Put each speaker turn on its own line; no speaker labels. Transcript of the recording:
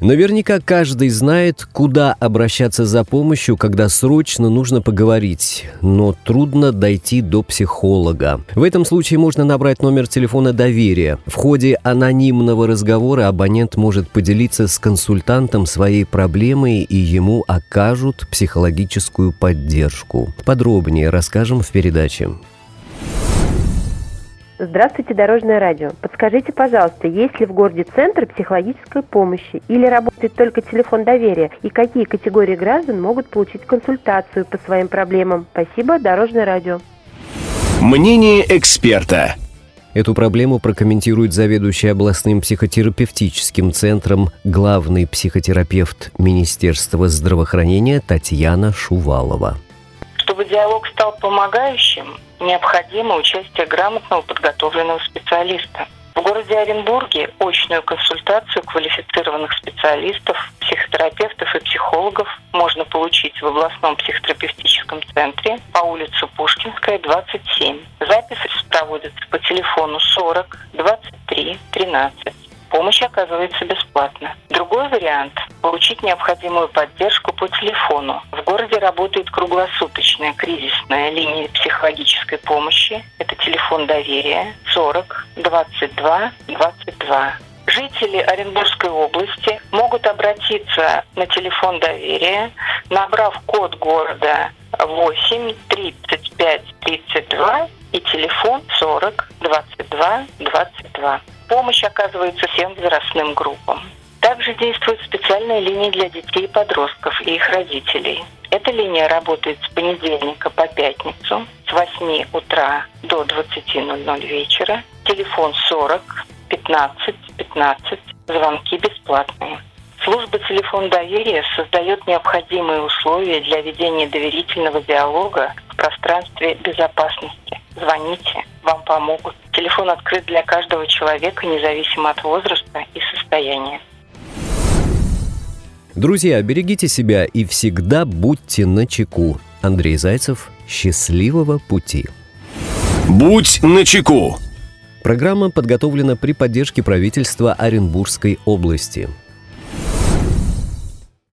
Наверняка каждый знает, куда обращаться за помощью, когда срочно нужно поговорить, но трудно дойти до психолога. В этом случае можно набрать номер телефона доверия. В ходе анонимного разговора абонент может поделиться с консультантом своей проблемой и ему окажут психологическую поддержку. Подробнее расскажем в передаче.
Здравствуйте, Дорожное радио. Подскажите, пожалуйста, есть ли в городе центр психологической помощи или работает только телефон доверия? И какие категории граждан могут получить консультацию по своим проблемам? Спасибо, Дорожное радио.
Мнение эксперта.
Эту проблему прокомментирует заведующий областным психотерапевтическим центром главный психотерапевт Министерства здравоохранения Татьяна Шувалова.
Чтобы диалог стал помогающим, необходимо участие грамотного подготовленного специалиста. В городе Оренбурге очную консультацию квалифицированных специалистов, психотерапевтов и психологов можно получить в областном психотерапевтическом центре по улице Пушкинская, 27. Запись проводится по телефону 40 23 13 помощь оказывается бесплатно. Другой вариант – получить необходимую поддержку по телефону. В городе работает круглосуточная кризисная линия психологической помощи. Это телефон доверия 40 22 22. Жители Оренбургской области могут обратиться на телефон доверия, набрав код города 8 35 32 и телефон 40 22 22. Помощь оказывается всем возрастным группам. Также действует специальная линия для детей и подростков и их родителей. Эта линия работает с понедельника по пятницу с 8 утра до 20.00 вечера. Телефон 40 15 15. Звонки бесплатные. Служба «Телефон доверия» создает необходимые условия для ведения доверительного диалога в пространстве безопасности. Звоните, вам помогут. Телефон открыт для каждого человека, независимо от возраста и состояния.
Друзья, берегите себя и всегда будьте на чеку. Андрей Зайцев, счастливого пути.
Будь на чеку.
Программа подготовлена при поддержке правительства Оренбургской области.